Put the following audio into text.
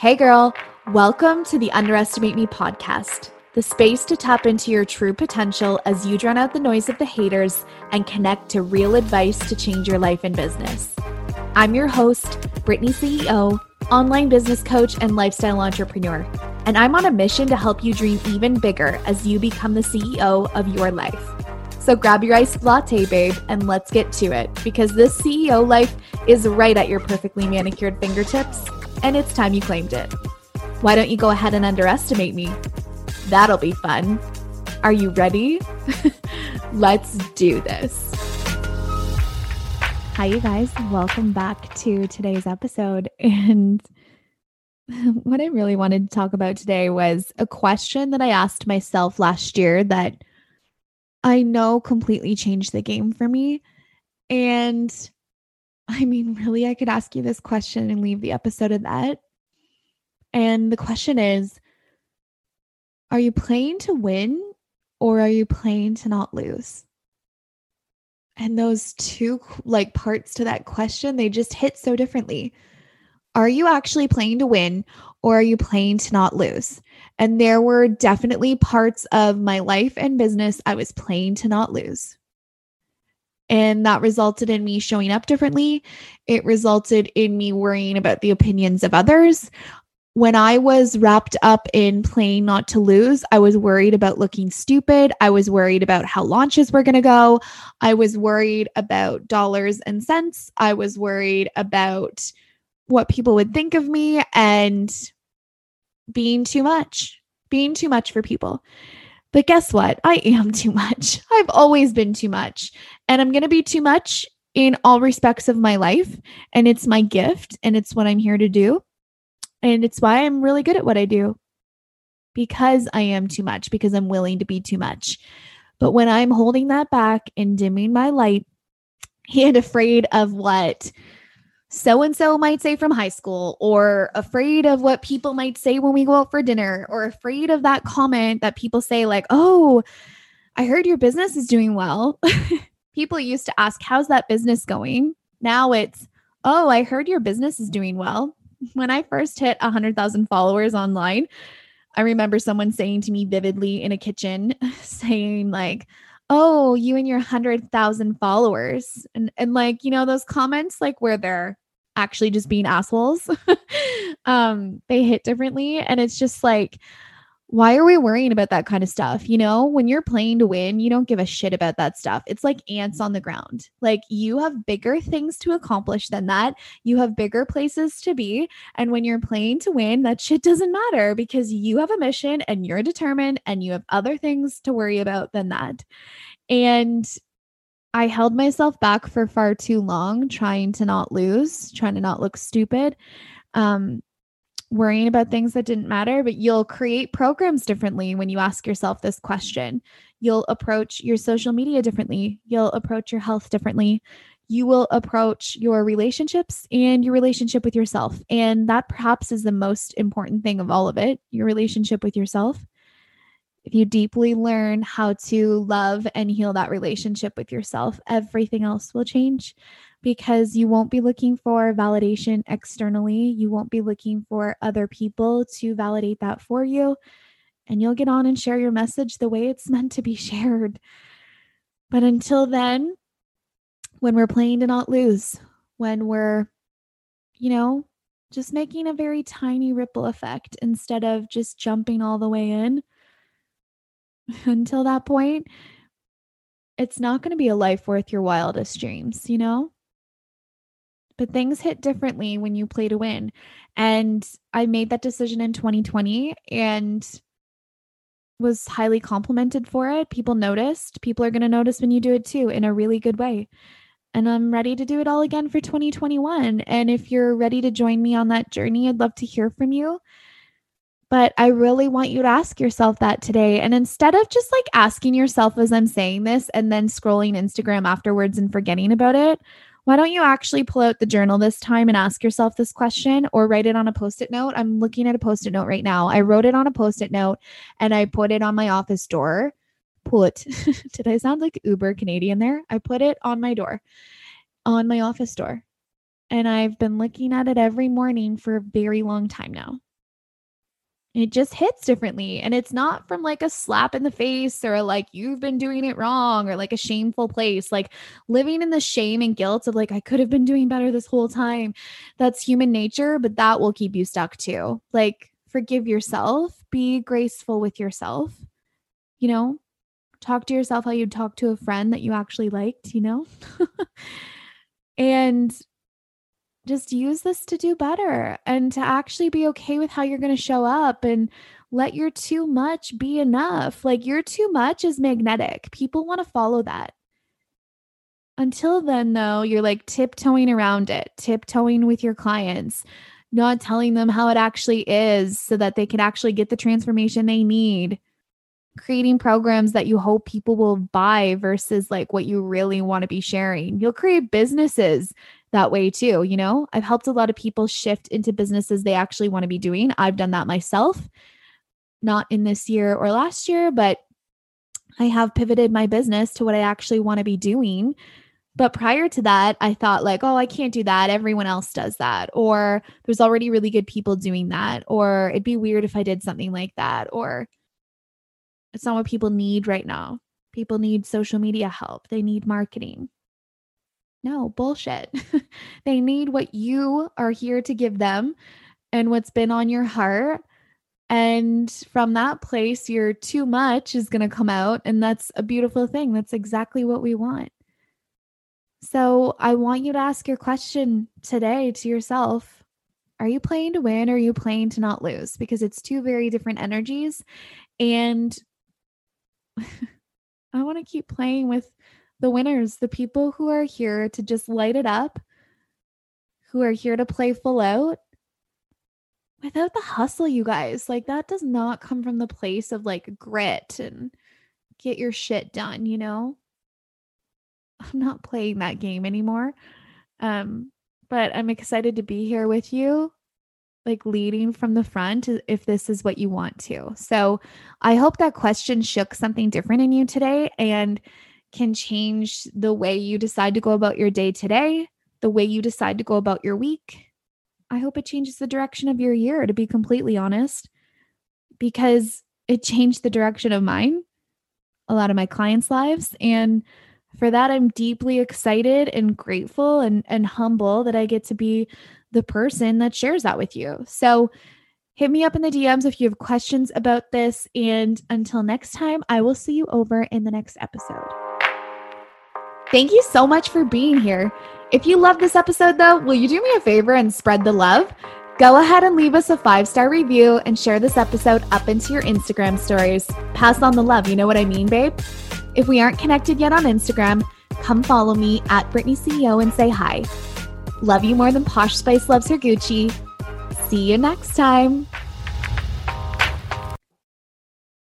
Hey, girl. Welcome to the Underestimate Me podcast, the space to tap into your true potential as you drown out the noise of the haters and connect to real advice to change your life and business. I'm your host, Brittany CEO, online business coach, and lifestyle entrepreneur. And I'm on a mission to help you dream even bigger as you become the CEO of your life. So grab your iced latte, babe, and let's get to it because this CEO life is right at your perfectly manicured fingertips, and it's time you claimed it. Why don't you go ahead and underestimate me? That'll be fun. Are you ready? let's do this. Hi, you guys. Welcome back to today's episode. And what I really wanted to talk about today was a question that I asked myself last year that I know completely changed the game for me. And I mean, really, I could ask you this question and leave the episode at that. And the question is Are you playing to win or are you playing to not lose? And those two like parts to that question, they just hit so differently. Are you actually playing to win or are you playing to not lose? And there were definitely parts of my life and business I was playing to not lose. And that resulted in me showing up differently. It resulted in me worrying about the opinions of others. When I was wrapped up in playing not to lose, I was worried about looking stupid. I was worried about how launches were going to go. I was worried about dollars and cents. I was worried about what people would think of me and being too much, being too much for people. But guess what? I am too much. I've always been too much. And I'm going to be too much in all respects of my life. And it's my gift and it's what I'm here to do. And it's why I'm really good at what I do because I am too much, because I'm willing to be too much. But when I'm holding that back and dimming my light and afraid of what so and so might say from high school, or afraid of what people might say when we go out for dinner, or afraid of that comment that people say, like, oh, I heard your business is doing well. people used to ask, how's that business going? Now it's, oh, I heard your business is doing well. When I first hit 100,000 followers online, I remember someone saying to me vividly in a kitchen, saying, like, oh, you and your 100,000 followers. And, and like, you know, those comments, like where they're actually just being assholes, um, they hit differently. And it's just like, why are we worrying about that kind of stuff? You know, when you're playing to win, you don't give a shit about that stuff. It's like ants on the ground. Like you have bigger things to accomplish than that. You have bigger places to be. And when you're playing to win, that shit doesn't matter because you have a mission and you're determined and you have other things to worry about than that. And I held myself back for far too long, trying to not lose, trying to not look stupid. Um, worrying about things that didn't matter, but you'll create programs differently when you ask yourself this question. You'll approach your social media differently. You'll approach your health differently. You will approach your relationships and your relationship with yourself. And that perhaps is the most important thing of all of it your relationship with yourself. If you deeply learn how to love and heal that relationship with yourself, everything else will change because you won't be looking for validation externally. You won't be looking for other people to validate that for you. And you'll get on and share your message the way it's meant to be shared. But until then, when we're playing to not lose, when we're, you know, just making a very tiny ripple effect instead of just jumping all the way in, until that point, it's not going to be a life worth your wildest dreams, you know? But things hit differently when you play to win. And I made that decision in 2020 and was highly complimented for it. People noticed. People are going to notice when you do it too in a really good way. And I'm ready to do it all again for 2021. And if you're ready to join me on that journey, I'd love to hear from you. But I really want you to ask yourself that today. And instead of just like asking yourself as I'm saying this and then scrolling Instagram afterwards and forgetting about it, why don't you actually pull out the journal this time and ask yourself this question or write it on a post it note? I'm looking at a post it note right now. I wrote it on a post it note and I put it on my office door. Put, did I sound like Uber Canadian there? I put it on my door, on my office door. And I've been looking at it every morning for a very long time now it just hits differently. And it's not from like a slap in the face or like you've been doing it wrong or like a shameful place. Like living in the shame and guilt of like, I could have been doing better this whole time. That's human nature, but that will keep you stuck too. Like, forgive yourself, be graceful with yourself, you know, talk to yourself how you'd talk to a friend that you actually liked, you know? and just use this to do better and to actually be okay with how you're going to show up and let your too much be enough. Like your too much is magnetic. People want to follow that. Until then, though, you're like tiptoeing around it, tiptoeing with your clients, not telling them how it actually is so that they can actually get the transformation they need, creating programs that you hope people will buy versus like what you really want to be sharing. You'll create businesses that way too. You know, I've helped a lot of people shift into businesses they actually want to be doing. I've done that myself, not in this year or last year, but I have pivoted my business to what I actually want to be doing. But prior to that, I thought, like, oh, I can't do that. Everyone else does that. Or there's already really good people doing that. Or it'd be weird if I did something like that. Or it's not what people need right now. People need social media help, they need marketing. No, bullshit. they need what you are here to give them and what's been on your heart. And from that place, your too much is going to come out. And that's a beautiful thing. That's exactly what we want. So I want you to ask your question today to yourself Are you playing to win or are you playing to not lose? Because it's two very different energies. And I want to keep playing with the winners, the people who are here to just light it up, who are here to play full out without the hustle, you guys. Like that does not come from the place of like grit and get your shit done, you know? I'm not playing that game anymore. Um, but I'm excited to be here with you, like leading from the front if this is what you want to. So I hope that question shook something different in you today. And can change the way you decide to go about your day today, the way you decide to go about your week. I hope it changes the direction of your year, to be completely honest, because it changed the direction of mine, a lot of my clients' lives. And for that, I'm deeply excited and grateful and, and humble that I get to be the person that shares that with you. So, hit me up in the DMs if you have questions about this. And until next time, I will see you over in the next episode. Thank you so much for being here. If you love this episode, though, will you do me a favor and spread the love? Go ahead and leave us a five star review and share this episode up into your Instagram stories. Pass on the love, you know what I mean, babe? If we aren't connected yet on Instagram, come follow me at Brittany CEO and say hi. Love you more than Posh Spice loves her Gucci. See you next time.